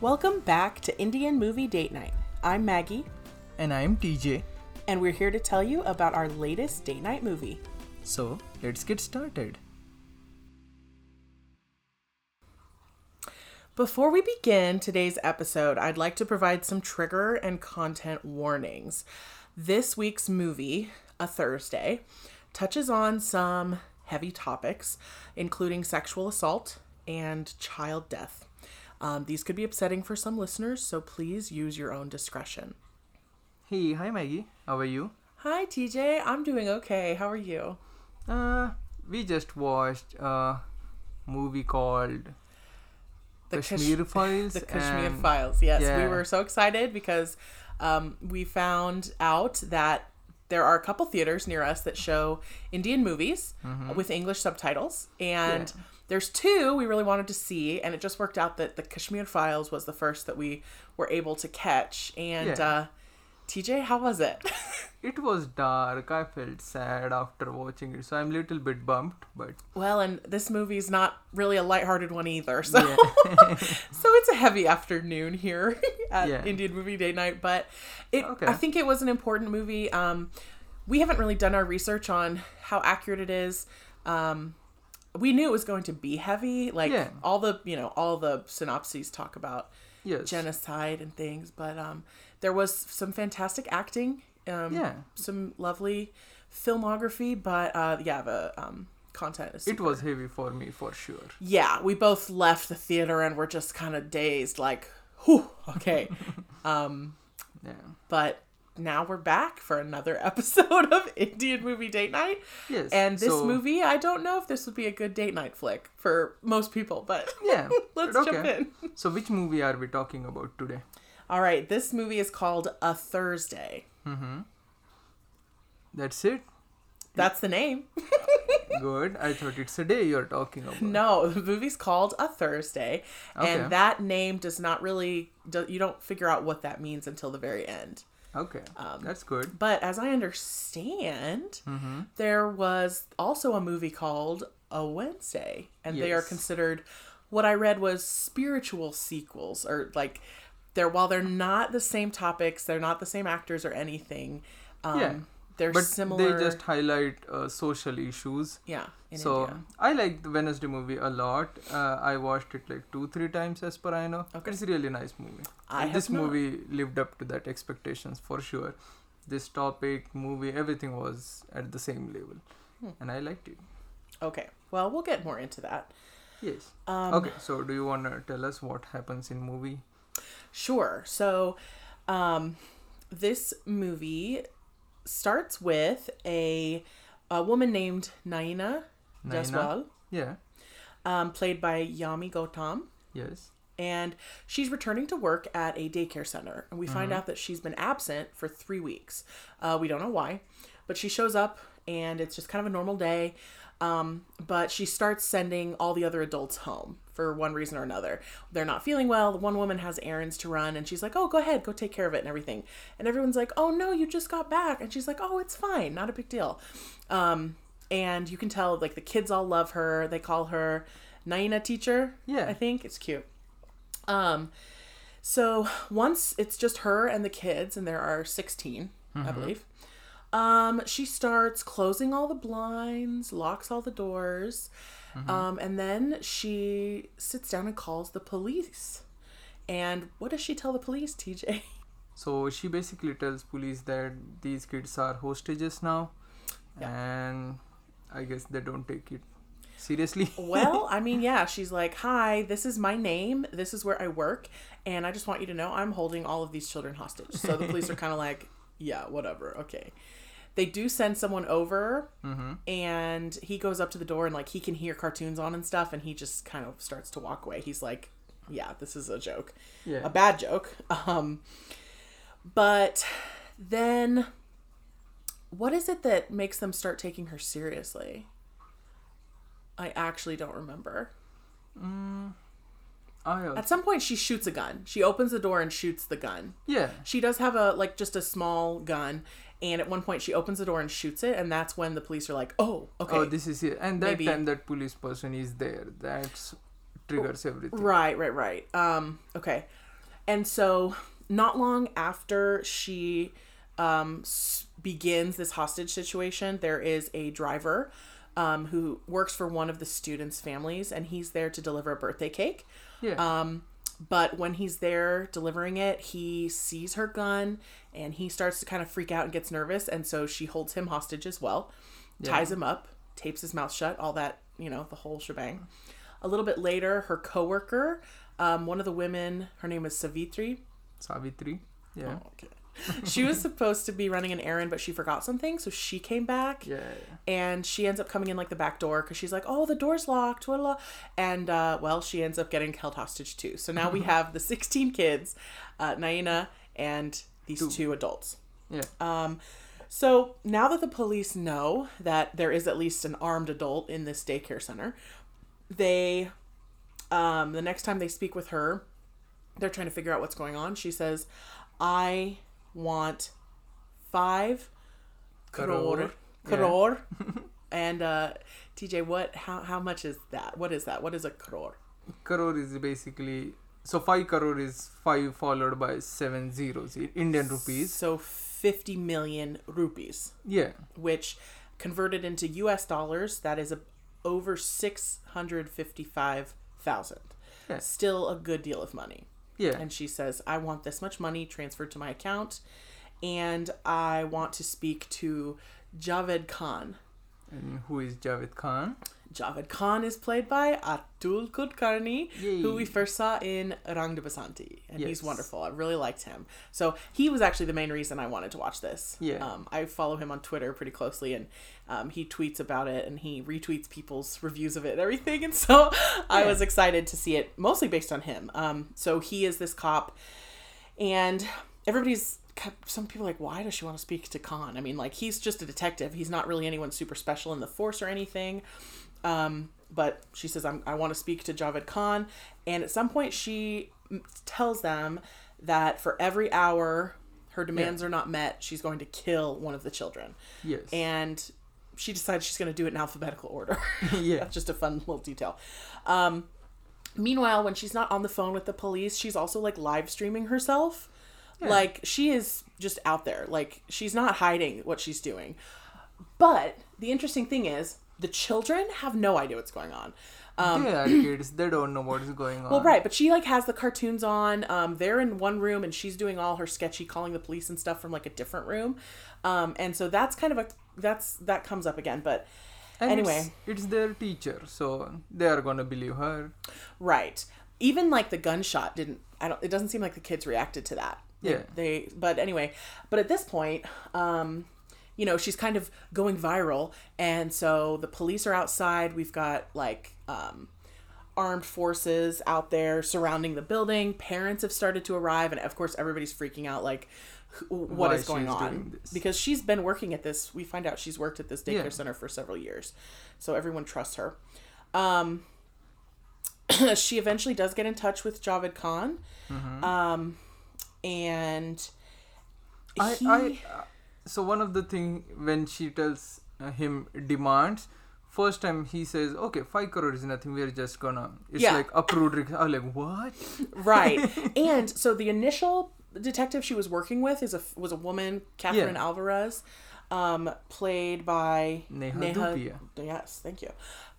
Welcome back to Indian Movie Date Night. I'm Maggie, And I'm TJ. and we're here to tell you about our latest date night movie. So let's get started. Before we begin today's episode, I'd like to provide some trigger and content warnings. This week's movie, A Thursday, touches on some heavy topics, including sexual assault and child death. Um, these could be upsetting for some listeners, so please use your own discretion. Hey, hi Maggie. How are you? Hi, TJ. I'm doing okay. How are you? Uh, we just watched a movie called The Kashmir Kash- Files. The Kashmir and- Files. Yes, we were so excited because um, we found out that there are a couple theaters near us that show Indian movies with English subtitles, and Mm-hmm. Yeah. There's two we really wanted to see, and it just worked out that the Kashmir Files was the first that we were able to catch. And Yeah. uh, TJ, how was it? It was dark. I felt sad after watching it, so I'm a little bit bummed. But well, and this movie's not really a lighthearted one either, so. yeah, so it's a heavy afternoon here at Yeah. Indian Movie Date Night, but it Okay. I think it was an important movie. Um, we haven't really done our research on how accurate it is. Um, we knew it was going to be heavy, like Yeah. all the you know all the synopses talk about yes, genocide and things, but um, there was some fantastic acting, um, Yeah. some lovely filmography, but uh, yeah, the um, content is it was heavy for me for sure. yeah, we both left the theater and were just kind of dazed, like, whew, okay. um, Yeah. but now we're back for another episode of Indian Movie Date Night. Yes. And this so- movie, I don't know if this would be a good date night flick for most people, but Yeah. let's but jump in. So which movie are we talking about today? All right, this movie is called A Thursday. Mm-hmm. That's it. That's the name. Good. I thought it's a day you're talking about. No, the movie's called A Thursday, Okay. and that name does not really, do, you don't figure out what that means until the very end. Okay. Um, That's good. But as I understand, Mm-hmm. there was also a movie called A Wednesday, and they are considered what I read was spiritual sequels, or like they're while they're not the same topics, they're not the same actors or anything. Um, Yeah. They're But similar. they just highlight uh, social issues. yeah, in so India. I like the Wednesday movie a lot. Uh, I watched it like two, three times as per I know. Okay. It's a really nice movie. I this not. movie lived up to that expectations for sure. This topic, movie, everything was at the same level, Hmm. and I liked it. Okay, well, we'll get more into that. Yes. Um, okay. So do you wanna tell us what happens in movie? Sure. So, um, this movie starts with a a woman named Naina Naina? Jaswal, Yeah. um, played by Yami Gautam, Yes. and she's returning to work at a daycare center. And we find out that she's been absent for three weeks. Uh, we don't know why, but she shows up, and it's just kind of a normal day. Um, but she starts sending all the other adults home for one reason or another. They're not feeling well. The one woman has errands to run, and she's like, "Oh, go ahead, go take care of it and everything." And everyone's like, "Oh no, you just got back," and she's like, "Oh, it's fine, not a big deal." Um, and you can tell like the kids all love her. They call her Naina teacher. Yeah. I think it's cute. Um, so once it's just her and the kids, and there are 16, I believe. Um, she starts closing all the blinds, locks all the doors, um, and then she sits down and calls the police. And what does she tell the police, TJ? So she basically tells police that these kids are hostages now, and I guess they don't take it seriously. Well, I mean, yeah, she's like, "Hi, this is my name. This is where I work, and I just want you to know I'm holding all of these children hostage." So the police are kind of like, "Yeah, whatever. Okay." They do send someone over, and he goes up to the door and like he can hear cartoons on and stuff, and he just kind of starts to walk away. He's like, "Yeah, this is a joke, Yeah. a bad joke." Um, but then, what is it that makes them start taking her seriously? I actually don't remember. Also, At some point, she shoots a gun. She opens the door and shoots the gun. yeah. She does have a like just a small gun, and at one point she opens the door and shoots it, and that's when the police are like, "Oh, okay, Oh, this is it. And that Maybe- time that police person is there. That's triggers everything. right, right, right." Um, okay. And so, not long after she um, s- begins this hostage situation, there is a driver um, who works for one of the students' families, and he's there to deliver a birthday cake. Yeah. Um, but when he's there delivering it, he sees her gun and he starts to kind of freak out and gets nervous. And so she holds him hostage as well, ties him up, tapes his mouth shut, all that, you know, the whole shebang. A little bit later, her coworker, um, one of the women, her name is Savitri. Savitri. Yeah. Okay. She was supposed to be running an errand, but she forgot something. So she came back Yeah. and she ends up coming in like the back door because she's like, "Oh, the door's locked." Blah, blah. And uh, well, she ends up getting held hostage too. So now we have the 16 kids, uh, Naina, and these Two. two adults. Yeah. Um, so now that the police know that there is at least an armed adult in this daycare center, they, um, the next time they speak with her, they're trying to figure out what's going on. She says, "I want five crore, Crore. crore." and uh, TJ, what? How how much is that? What is that? What is a crore? Crore is basically so five crore is five followed by seven zeros Indian rupees. So fifty million rupees. Yeah. which converted into US dollars, that is a, over 655,000. Yeah. Still a good deal of money. Yeah. And she says, I want this much money transferred to my account, and I want to speak to Javed Khan. And who is Javed Khan? Javed Khan is played by Atul Kulkarni, who we first saw in Rang de Basanti, and he's wonderful. I really liked him. So he was actually the main reason I wanted to watch this. Yeah. Um, I follow him on Twitter pretty closely, and um, he tweets about it, and he retweets people's reviews of it and everything. And so I was excited to see it, mostly based on him. Um, so he is this cop, and everybody's some people are like why does she want to speak to khan? I mean like he's just a detective. He's not really anyone super special in the force or anything. Um, but she says I'm, i want to speak to javed khan. And at some point she tells them that for every hour her demands are not met she's going to kill one of the children. Yes. and she decides she's going to do it in alphabetical order yeah. that's just a fun little detail. Um, meanwhile, when she's not on the phone with the police, she's also like live streaming herself. Like she is just out there. Like she's not hiding what she's doing. But the interesting thing is, the children have no idea what's going on. Um, they are kids. They don't know what is going on. well, right, but she like has the cartoons on. Um, they're in one room, and she's doing all her sketchy calling the police and stuff from like a different room. Um, and so that's kind of a that's that comes up again. But And anyway. it's, it's their teacher, so they are gonna believe her. Right. Even like the gunshot didn't I don't it doesn't seem like the kids reacted to that. Yeah. They, but anyway, but at this point, um you know, she's kind of going viral and so the police are outside. We've got like um armed forces out there surrounding the building. Parents have started to arrive and of course everybody's freaking out like wh- what Why is going on because she's been working at this we find out she's worked at this daycare Yeah. center for several years so everyone trusts her um she eventually does get in touch with Javed Khan. Mm-hmm. Um, and I, he, I, uh, so one of the thing when she tells uh, him demands, first time he says, "Okay, five crore is nothing. We're just gonna." It's Yeah. like rec- I'm like, what? right. and so the initial detective she was working with is a was a woman, Catherine Yeah. Alvarez, um, played by Neha Dhupia. Yes, thank you.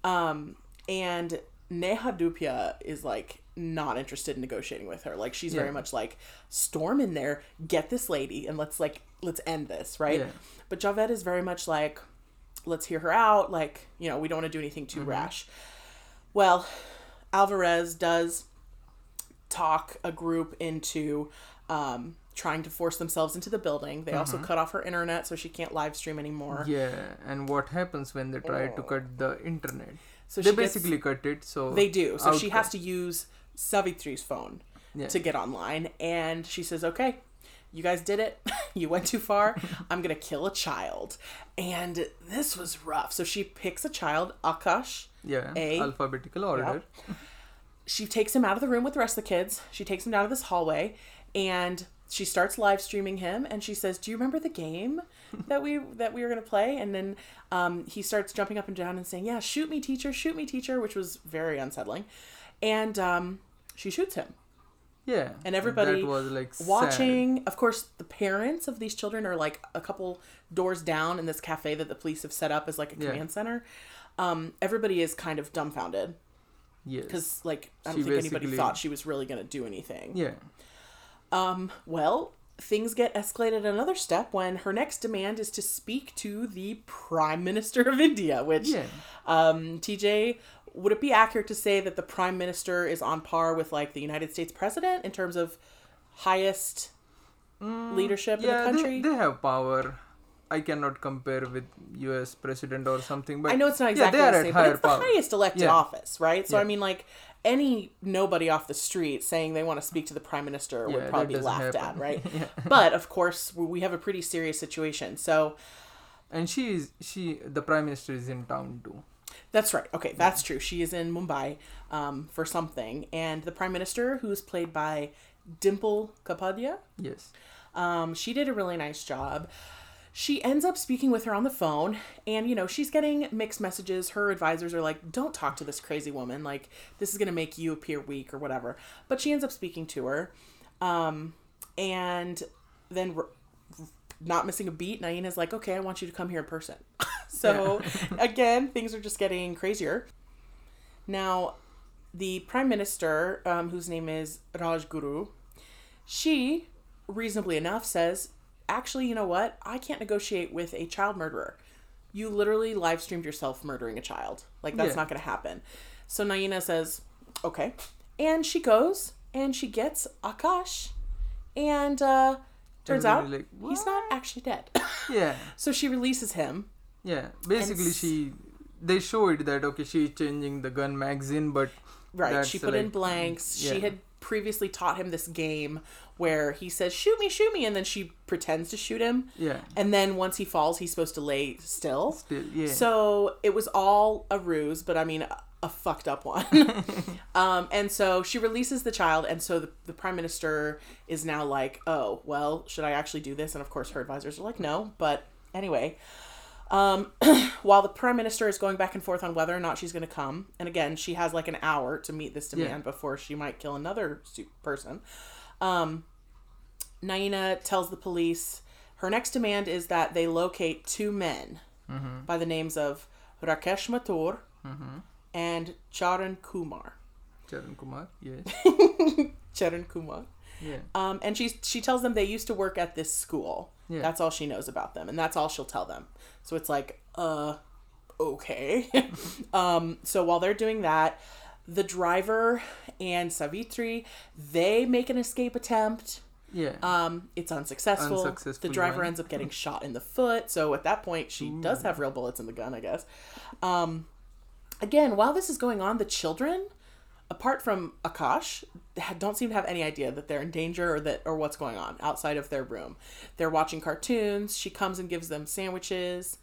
Um, and Neha Dhupia is like not interested in negotiating with her. Like she's very much like storm in there, get this lady, and let's like let's end this, right? Yeah. But Javed is very much like, let's hear her out. Like you know, we don't want to do anything Mm-hmm. too rash. Well, Alvarez does talk a group into um, trying to force themselves into the building. They also cut off her internet so she can't live stream anymore. Mm-hmm. Yeah, and what happens when they try to cut the internet? So they she gets- basically cut it. So They do. So she has to use Savitri's phone Yeah. to get online. And she says, okay, you guys did it. you went too far. I'm going to kill a child. And this was rough. So she picks a child, Akash. Yeah, A- alphabetical order. She takes him out of the room with the rest of the kids. She takes him down to this hallway and she starts live streaming him and she says, "Do you remember the game that we that we were going to play?" And then um, he starts jumping up and down and saying, "Yeah, shoot me, teacher, shoot me, teacher," which was very unsettling. And um, she shoots him. Yeah. And everybody that was like sad. watching. Of course, the parents of these children are like a couple doors down in this cafe that the police have set up as like a Yeah. command center. Um, everybody is kind of dumbfounded Yes. because, like, I don't She think anybody thought she was really going to do anything. Yeah. Um, well, things get escalated another step when her next demand is to speak to the Prime Minister of India, which, Yeah. um, TJ, would it be accurate to say that the Prime Minister is on par with like the United States President in terms of highest leadership in Mm, the country? They, they have power. I cannot compare with U.S. president or something, but I know it's not yeah, exactly they are the at same, but it's the power. highest elected Yeah. office, right? So I mean, like any nobody off the street saying they want to speak to the prime minister Yeah, would probably be laughed at, right? Yeah. But of course, we we have a pretty serious situation. So And she is she the prime minister is in town too. That's right. Okay, that's true. She is in Mumbai um, for something, and the prime minister, who's played by Dimple Kapadia, Yes. Um, she did a really nice job. She ends up speaking with her on the phone, and you know, she's getting mixed messages. Her advisors are like, Don't talk to this crazy woman. Like, this is going to make you appear weak or whatever. But she ends up speaking to her. Um, and then, r- not missing a beat, Naina's like, Okay, I want you to come here in person. so, again, things are just getting crazier. Now, the prime minister, um, whose name is Rajguru, she, reasonably enough, says, actually, you know what? I can't negotiate with a child murderer. You literally live streamed yourself murdering a child. Like, that's Yeah. not going to happen. So Naina says, okay. And she goes and she gets Akash. And uh, turns out like, he's not actually dead. Yeah. so she releases him. Yeah. Basically, s- she they showed that okay, she's changing the gun magazine, but Right. She put in like- blanks. She had previously taught him this game where he says, shoot me, shoot me. And then she pretends to shoot him. yeah, And then once he falls, he's supposed to lay still. still yeah. So it was all a ruse, but I mean, a, a fucked up one. um, and so she releases the child. And so the, the prime minister is now like, oh, well, should I actually do this? And of course, her advisors are like, no. But anyway, um, while the prime minister is going back and forth on whether or not she's going to come, and again, she has like an hour to meet this demand before she might kill another person. Um, Naina tells the police her next demand is that they locate two men by the names of Rakesh Mathur and Charan Kumar. Charan Kumar. Yes. Charan Kumar. Yeah. Um, and she she tells them they used to work at this school. Yeah. That's all she knows about them, and that's all she'll tell them. So it's like, uh, okay. um, so while they're doing that, the driver and Savitri they make an escape attempt. Yeah. Um, it's unsuccessful. The driver one. ends up getting shot in the foot. So at that point, she does have real bullets in the gun, I guess. Um, again, while this is going on, the children, apart from Akash, don't seem to have any idea that they're in danger or that or what's going on outside of their room. They're watching cartoons. She comes and gives them sandwiches.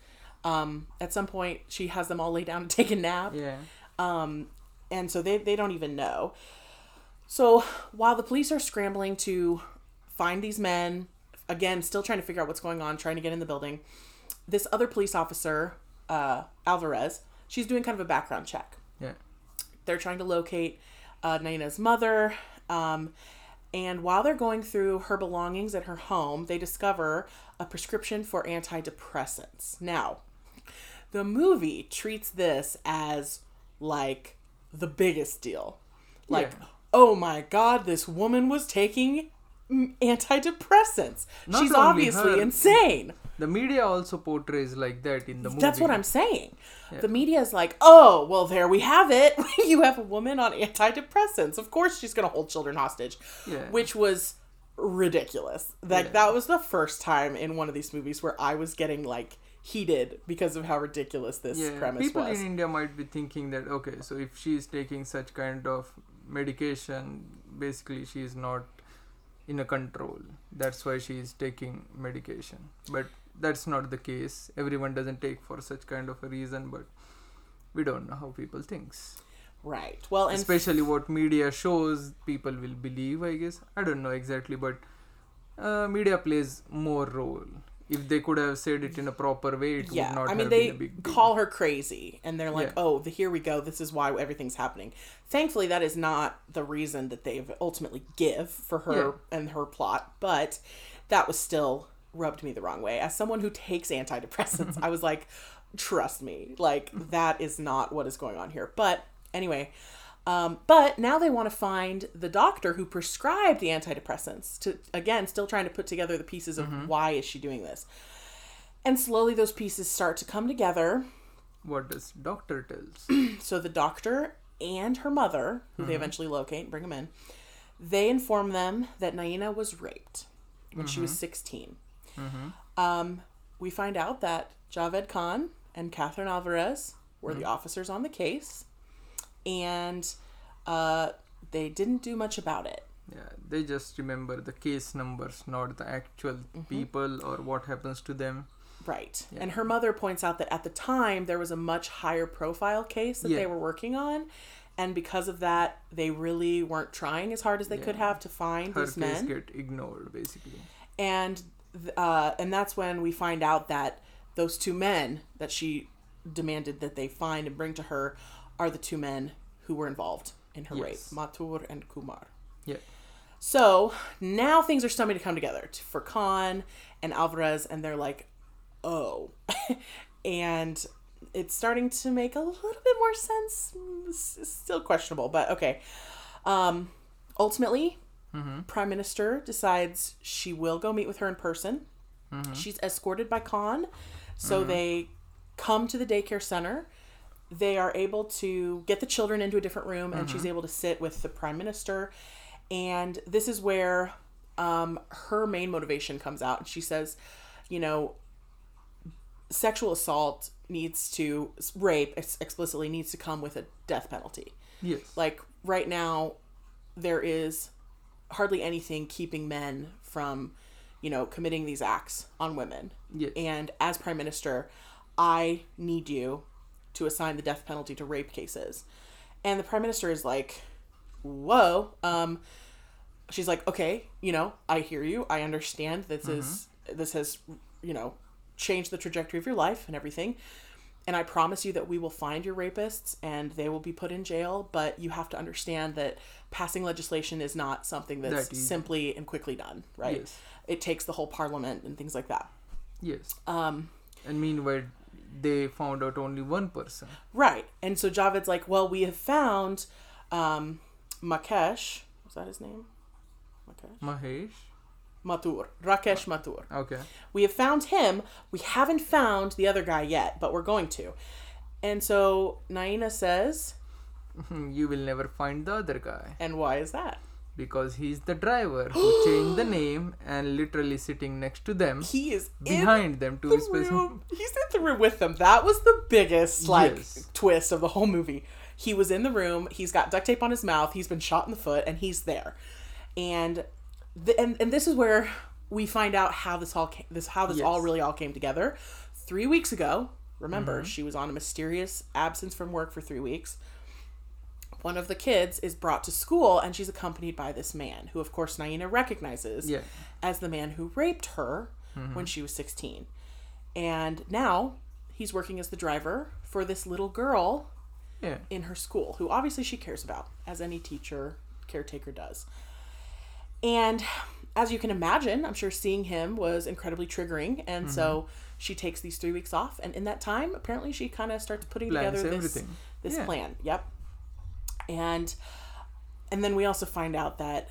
Um, at some point, she has them all lay down and take a nap yeah. um, and so they, they don't even know. So while the police are scrambling to find these men, again, still trying to figure out what's going on, trying to get in the building, this other police officer, uh, Alvarez, she's doing kind of a background check. They're trying to locate uh, Naina's mother. Um, and while they're going through her belongings at her home, they discover a prescription for antidepressants. Now, the movie treats this as like the biggest deal. Like, Yeah. oh my god, this woman was taking mm, antidepressants. Not She's obviously her. insane. The media also portrays like that in the movie. That's what I'm saying. The media is like, oh, well, there we have it. you have a woman on antidepressants. Of course, she's going to hold children hostage, Yeah. which was ridiculous. Like, Yeah. that was the first time in one of these movies where I was getting, like, heated because of how ridiculous this yeah. premise People was. in India might be thinking that okay, so if she is taking such kind of medication, basically she is not in a control. That's why she is taking medication. But that's not the case. Everyone doesn't take for such kind of a reason, but we don't know how people thinks. right. Well, and Especially what media shows, people will believe. I guess I don't know exactly, but uh, media plays more role if they could have said it in a proper way, it yeah would not i mean have they been a big deal. call her crazy and they're like Yeah. oh the, here we go this is why everything's happening thankfully that is not the reason that they've ultimately give for her Yeah. and her plot but that was still rubbed me the wrong way. As someone who takes antidepressants i was like trust me like mm-hmm. that is not what is going on here. But anyway um, but now they want to find the doctor who prescribed the antidepressants to again still trying to put together the pieces of mm-hmm. why is she doing this. And slowly those pieces start to come together. What does doctor tells? so the doctor and her mother who they mm-hmm. eventually locate and bring them in they inform them that naina was raped when she was 16 um, we find out that javed khan and catherine alvarez were the officers on the case and uh, they didn't do much about it Yeah, they just remember the case numbers, not the actual Mm-hmm. people or what happens to them. Right. And her mother points out that at the time there was a much higher profile case that they were working on. And because of that, they really weren't trying as hard as they could have to find Her these case men. get ignored basically. And uh, and that's when we find out that those two men that she demanded that they find and bring to her are the two men who were involved in her Yes. rape, Mathur and Kumar. Yeah. So now things are starting to come together for Khan and Alvarez, and they're like, oh. and it's starting to make a little bit more sense. Mm, s- Still questionable, but okay. Um, ultimately, Mm-hmm. Prime Minister decides she will go meet with her in person. Mm-hmm. She's escorted by Khan. So mm-hmm. they come to the daycare center. They are able to get the children into a different room, and she's able to sit with the Prime Minister. And this is where um, her main motivation comes out. And she says, you know, sexual assault needs to, rape ex- explicitly needs to come with a death penalty. Yes. Like right now, there is hardly anything keeping men from, you know, committing these acts on women. Yes. And as prime minister, I need you to assign the death penalty to rape cases. And the prime minister is like, whoa. Um, she's like, okay, you know, I hear you. I understand this is this has, you know, changed the trajectory of your life and everything. And I promise you that we will find your rapists and they will be put in jail. But you have to understand that passing legislation is not something that's That simply and quickly done, right? Yes. It takes the whole parliament and things like that. Yes. Um, And meanwhile, they found out only one person. Right. And so Javed's like, well, we have found um, Makesh. Was that his name? Makesh? Mahesh. Mathur. Rakesh oh, Mathur. Okay. We have found him. We haven't found the other guy yet, but we're going to. And so Naina says, hmm, you will never find the other guy and why is that? because he's the driver who changed the name and literally sitting next to them, He is in behind them to the specific. room. He's in the room with them. That was the biggest like Yes. twist of the whole movie. He was in the room. He's got duct tape on his mouth. He's been shot in the foot, and he's there. And the, and and this is where we find out how this all came, this how this all really all came together. Three weeks ago, remember, mm-hmm. she was on a mysterious absence from work for three weeks. One of the kids is brought to school, and she's accompanied by this man, who, of course, Naina recognizes Yeah. as the man who raped her mm-hmm. when she was 16. And now he's working as the driver for this little girl Yeah. in her school, who obviously she cares about, as any teacher caretaker does. And as you can imagine, I'm sure seeing him was incredibly triggering. And so she takes these three weeks off. And in that time, apparently, she kind of starts putting Plans together this, everything. this Yeah. plan. Yep. And and then we also find out that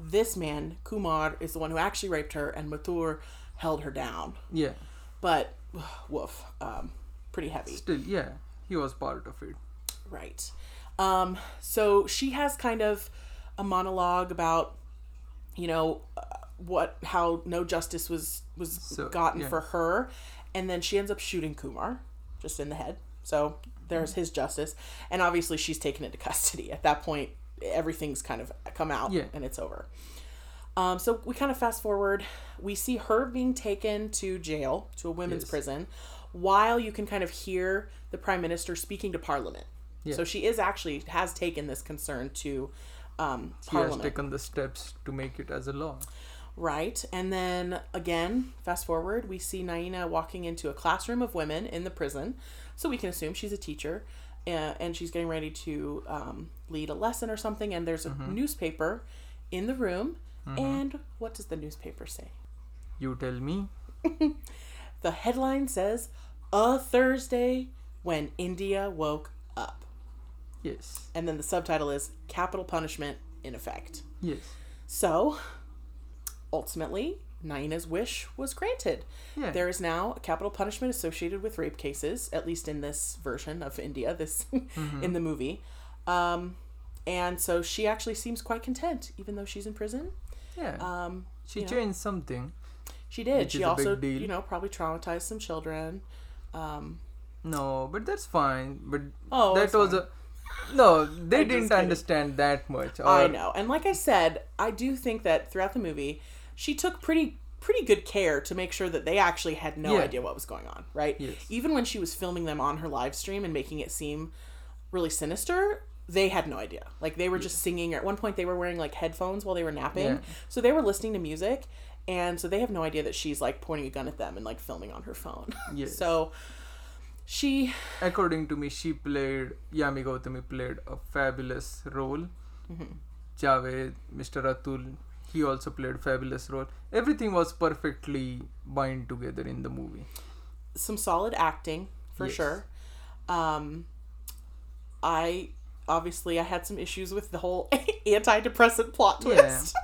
this man, Kumar, is the one who actually raped her, and Mathur held her down. Yeah. But woof, um, pretty heavy. Still, yeah. He was part of it. Right. Um, so she has kind of a monologue about, you know, uh, what how no justice was was So, gotten yeah. for her, and then she ends up shooting Kumar just in the head. So there's his justice, and obviously she's taken into custody. At that point, everything's kind of come out, Yeah. and it's over. Um, so we kind of fast forward. We see her being taken to jail, to a women's Yes. prison, while you can kind of hear the prime minister speaking to parliament. Yeah. So she is actually has taken this concern to um, He has taken the steps to make it as a law. Right. And then again, fast forward, we see Naina walking into a classroom of women in the prison. So we can assume she's a teacher uh, and she's getting ready to um, lead a lesson or something. And there's a newspaper in the room. And what does the newspaper say? You tell me. The headline says, A Thursday when India woke. Yes. And then the subtitle is Capital Punishment in Effect. Yes. So, ultimately, Naina's wish was granted. Yeah. There is now a capital punishment associated with rape cases, at least in this version of India, this in the movie. Um, and so she actually seems quite content, even though she's in prison. Yeah. Um, she know. changed something. she did. She is a big also, you know, probably traumatized some children. Um, No, but that's fine. But Oh, that was fine. a no. They I'm didn't understand that much. I know. And like I said, I do think that throughout the movie, she took pretty pretty good care to make sure that they actually had no Yeah. idea what was going on, right? Yes. Even when she was filming them on her live stream and making it seem really sinister, they had no idea. Like they were just singing. Or at one point, they were wearing like headphones while they were napping, Yeah. so they were listening to music, and so they have no idea that she's like pointing a gun at them and like filming on her phone. Yes. so she according to me, she played Yami Gautami played a fabulous role. Mm-hmm. Javed, Mr. Atul, he also played a fabulous role. Everything was perfectly bind together in the movie. some solid acting for Yes. sure. Um, I obviously I had some issues with the whole antidepressant plot twist.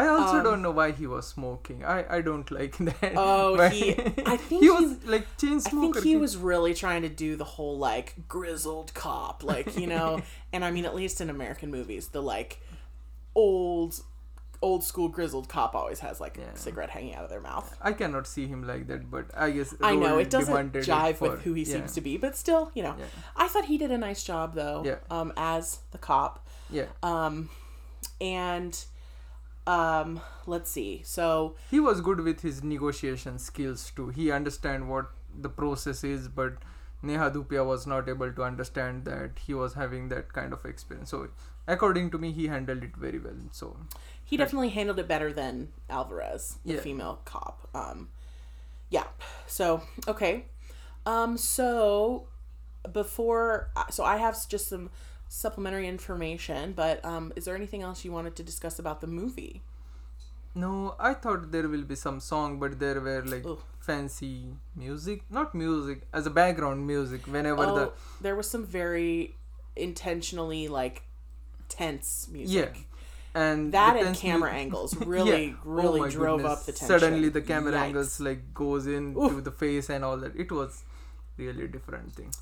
I also Um, don't know why he was smoking. I, I don't like that. Oh, But he- I think he he- was like chain smoker. I think he was really trying to do the whole like grizzled cop, like you know, and I mean at least in American movies, the like old old school grizzled cop always has like Yeah. a cigarette hanging out of their mouth. I cannot see him like that, but I guess I know it doesn't demanded it jive for- with who he yeah, seems to be, but still, you know, Yeah. I thought he did a nice job though, Yeah. um, as the cop. Yeah, Um, and um, let's see. So he was good with his negotiation skills too. He understand what the process is, but Neha Dhupia was not able to understand that he was having that kind of experience. So, according to me, he handled it very well. So, he definitely handled it better than Alvarez, the Yeah. female cop. Um, yeah. So okay. Um, so before, so I have just some supplementary information, but um, is there anything else you wanted to discuss about the movie? no, I thought there will be some song, but there were like Ugh. fancy music, not music as a background music. Whenever Oh, the there was some very intentionally like tense music. yeah, music. and That and camera mu- angles really, Yeah. Oh really my drove goodness. up the tension. Suddenly, the camera Yikes. angles like goes in Oof. to the face and all that. It was really different thing.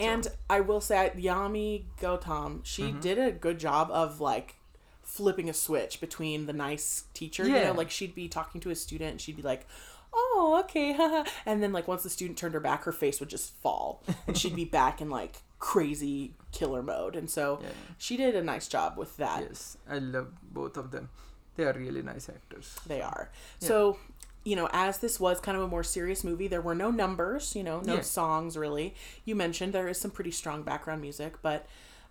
And I will say, Yami Gautam, she Mm-hmm. did a good job of like flipping a switch between the nice teacher, you know, Yeah. like she'd be talking to a student and she'd be like, oh, okay, and then like once the student turned her back, her face would just fall and she'd be back in like crazy killer mode. And so Yeah. she did a nice job with that. Yes, I love both of them. They are really nice actors. They are. Yeah. So, you know, as this was kind of a more serious movie, there were no numbers, you know, no Yeah. songs really. You mentioned there is some pretty strong background music, but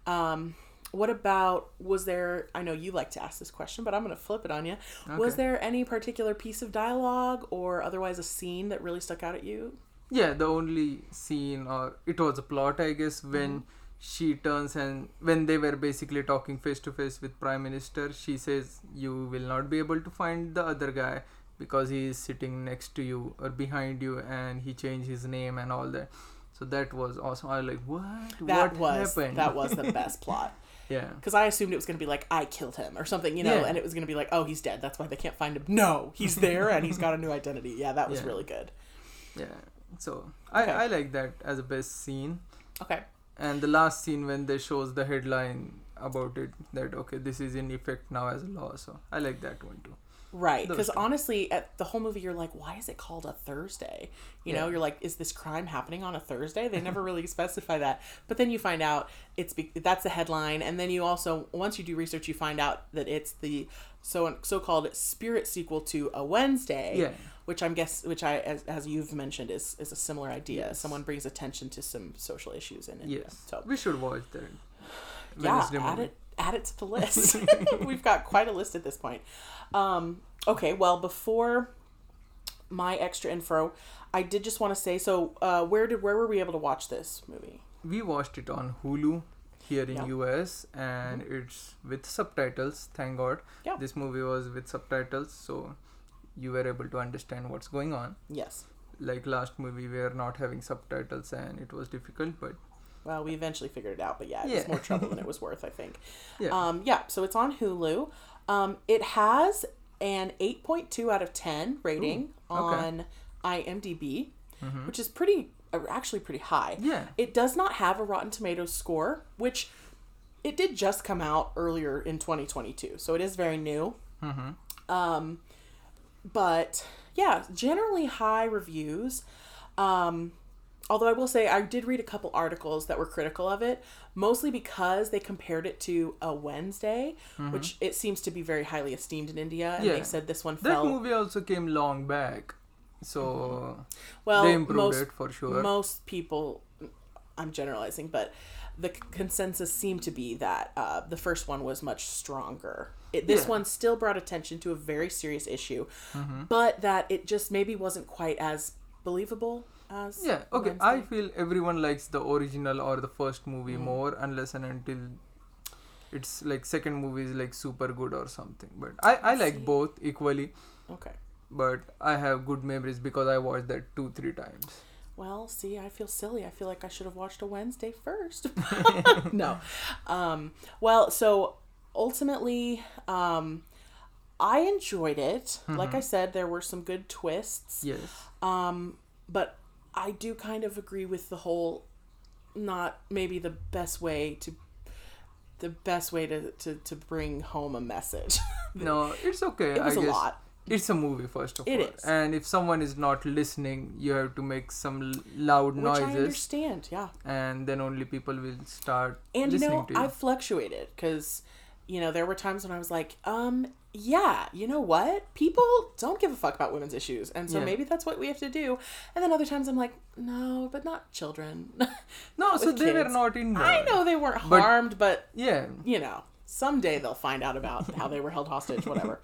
um what about was there I know you like to ask this question, but I'm going to flip it on you. Was there any particular piece of dialogue or otherwise a scene that really stuck out at you? Yeah, the only scene or it was a plot, I guess, when Mm-hmm. she turns and when they were basically talking face to face with Prime Minister, she says, "You will not be able to find the other guy because he is sitting next to you or behind you, and he changed his name and all that." So that was awesome. I was like, "What? That what was happened?" that was the best plot. yeah. Because I assumed it was going to be like, I killed him or something, you know, Yeah. and it was going to be like, oh, he's dead. That's why they can't find him. No, he's there and he's got a new identity. Yeah, that was Yeah. really good. Yeah. So I Okay. I like that as a best scene. Okay. and the last scene when they shows the headline about it that okay this is in effect now as a law so i like that one too Right. Because honestly, at the whole movie, you're like, why is it called a Thursday? You know, you're like, is this crime happening on a Thursday? They never really specify that. But then you find out it's be- that's the headline, and then you also once you do research, you find out that it's the so so called spirit sequel to a Wednesday. Yeah. Which I'm guess which I as, as you've mentioned is is a similar idea. Yes. Someone brings attention to some social issues in it. yes So we should watch that yeah, add it add it to the list. We've got quite a list at this point. Um, okay, well, before my extra info, I did just want to say so. Uh, where did where were we able to watch this movie? We watched it on Hulu here in Yeah. US and it's with subtitles, thank God. Yeah. This movie was with subtitles so you were able to understand what's going on. Yes. Like last movie we were not having subtitles and it was difficult but Well, we eventually figured it out, but yeah, it Yeah. was more trouble than it was worth, I think. yeah. Um, yeah, so it's on Hulu. Um, it has an 8.2 out of 10 rating Ooh, okay. on IMDb, Mhm. which is pretty, uh, actually pretty high. Yeah. It does not have a Rotten Tomatoes score, which it did just come out earlier in 2022, so it is very new. Mm-hmm. Um, but yeah, generally high reviews. Um, although I will say I did read a couple articles that were critical of it, mostly because they compared it to a Wednesday, which it seems to be very highly esteemed in India, and Mm-hmm. Yeah. they said this one That fell movie also came long back. So well. they improved most it for sure. most people, I'm generalizing, but the c- consensus seemed to be that uh, the first one was much stronger. It, this Yeah. one still brought attention to a very serious issue, Mm-hmm. but that it just maybe wasn't quite as believable as Yeah, okay. I feel everyone likes the original or the first movie Mm. more unless and until it's like second movie is like super good or something. But I, I like See. both equally. okay. But I have good memories because I watched that two, three times. Well, see, I feel silly. I feel like I should have watched a Wednesday first. no. Um, well, so ultimately, um, I enjoyed it. Like I said, there were some good twists. Yes. Um, but I do kind of agree with the whole not maybe the best way to the best way to, to, to bring home a message. No, it's okay. it was I a guess. lot. It's a movie, first of It all. is. And if someone is not listening, you have to make some l- loud Which I noises, understand, yeah. and then only people will start And you know, to you. I fluctuated because, you know, there were times when I was like, um, yeah, you know what? People don't give a fuck about women's issues. And so Yeah. maybe that's what we have to do. And then other times I'm like, no, but not children. no, so they were not in. I know they weren't But- harmed, but, Yeah. you know, someday they'll find out about how they were held hostage, whatever.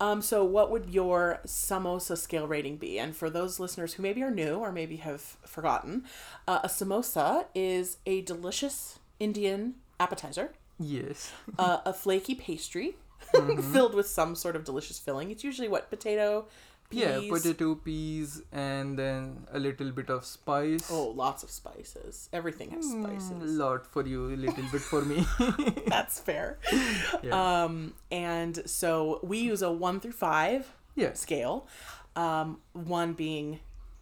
Um, so what would your samosa scale rating be? And for those listeners who maybe are new or maybe have forgotten, uh, a samosa is a delicious Indian appetizer. Yes. uh, a flaky pastry Mm-hmm. filled with some sort of delicious filling. It's usually what potato, peas. Yeah, potato, peas, and then a little bit of spice. Oh, lots of spices. Everything has Mm, spices. lot for you, a little bit for me. That's fair. yeah. Um, and so we use a one through five yes. scale. Um, one being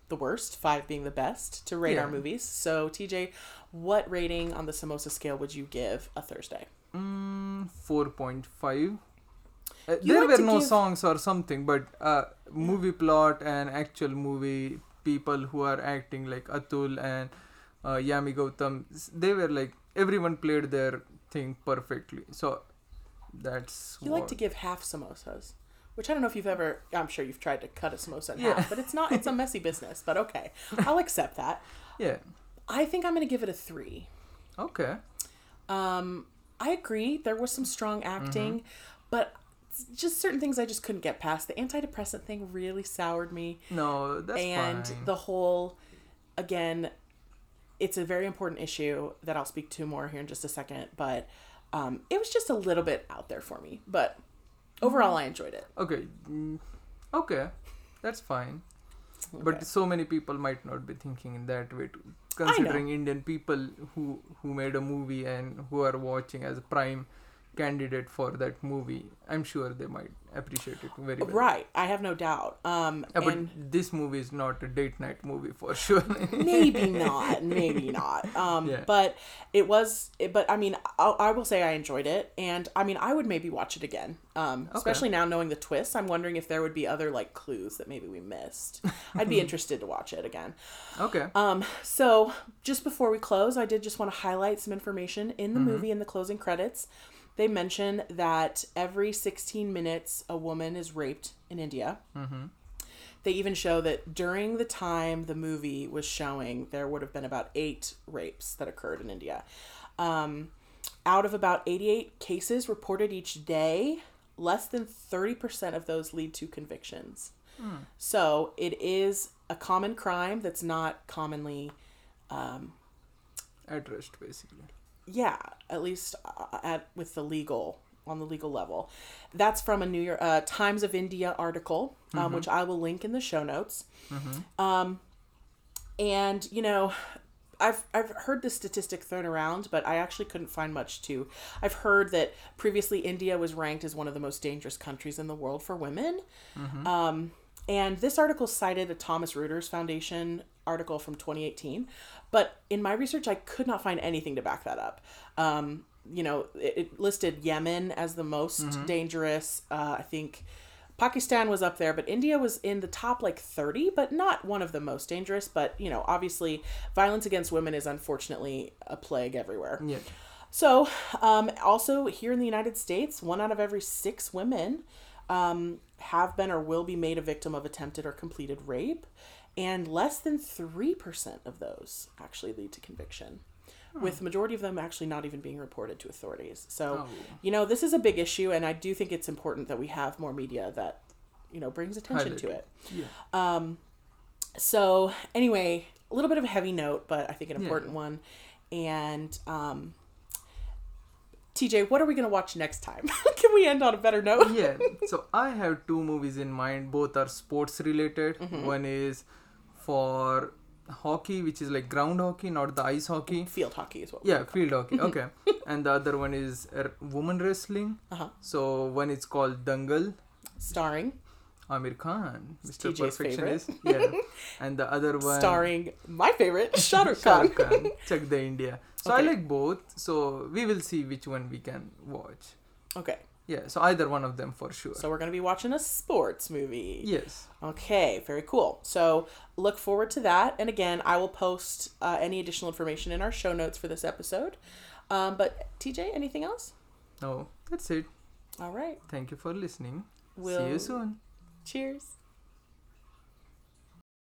the worst, five being the best to rate our movies. So TJ, what rating on the samosa scale would you give a Thursday? Mm, 4.5. Uh, there were no give- songs or something, but uh, movie plot and actual movie people who are acting like Atul and uh, Yami Gautam, they were like everyone played their thing perfectly. So that's You like to give half samosas, which I don't know if you've ever. I'm sure you've tried to cut a samosa in Yeah. half, but it's not. It's a messy business. But okay, I'll accept that. yeah. I think I'm gonna give it a three. Okay. Um, I agree. There was some strong acting, Mm-hmm. but just certain things I just couldn't get past. The antidepressant thing really soured me, No, that's and fine. the whole, again, it's a very important issue that I'll speak to more here in just a second. But um, it was just a little bit out there for me. But overall, I enjoyed it. Okay. mm, Okay. That's fine. Okay. But so many people might not be thinking in that way too. Considering Indian people who who made a movie and who are watching as a prime candidate for that movie, I'm sure they might appreciate it very well. Right, I have no doubt. Um, Yeah, but and this movie is not a date night movie for sure. maybe not, maybe not. Um, Yeah. but it was. It, but I mean, I, I will say I enjoyed it, and I mean, I would maybe watch it again. Um, especially now knowing the twist, I'm wondering if there would be other like clues that maybe we missed. I'd be interested to watch it again. okay. Um, so just before we close, I did just want to highlight some information in the movie in the closing credits. They mention that every 16 minutes a woman is raped in India. Mm-hmm. They even show that during the time the movie was showing, there would have been about eight rapes that occurred in India. Um, out of about 88 cases reported each day, less than 30% of those lead to convictions. So it is a common crime that's not commonly, um, Addressed basically. Yeah, at least uh, at with the legal on the legal level. That's from a New York uh, Times of India article, um, which I will link in the show notes. Um, and you know, I've I've heard this statistic thrown around, but I actually couldn't find much to. I've heard that previously India was ranked as one of the most dangerous countries in the world for women. Um, and this article cited a Thomas Reuters Foundation article from 2018, but in my research, I could not find anything to back that up. Um, you know, it, it listed Yemen as the most dangerous. Uh, I think Pakistan was up there, but India was in the top like 30, but not one of the most dangerous. But, you know, obviously, violence against women is unfortunately a plague everywhere. Yeah. So, um, also here in the United States, one out of every six women um, have been or will be made a victim of attempted or completed rape, and less than 3% of those actually lead to conviction. With the majority of them actually not even being reported to authorities. So, Oh. you know, this is a big issue, and I do think it's important that we have more media that, you know, brings attention to it. Yeah. um, So anyway, a little bit of a heavy note, but I think an Yeah. important one. And um, TJ, what are we gonna watch next time? Can we end on a better note? yeah so i have two movies in mind both are sports related Mm-hmm. one is for hockey which is like ground hockey not the ice hockey. Field hockey is what. yeah field hockey. Okay. And the other one is uh, woman wrestling. Uh huh. so one is called dangal. Starring, Aamir Khan mr TJ's perfectionist. yeah. And the other one starring my favorite Shah Rukh Khan. Khan. Chak De India. So i like both. So we will see which one we can watch. Okay, yeah so either one of them for sure so we're gonna be watching a sports movie. yes Okay, very cool. So look forward to that. And again, I will post uh, any additional information in our show notes for this episode. Um, but TJ, anything else? no that's it All right. Thank you for listening. We'll- See you soon. Cheers.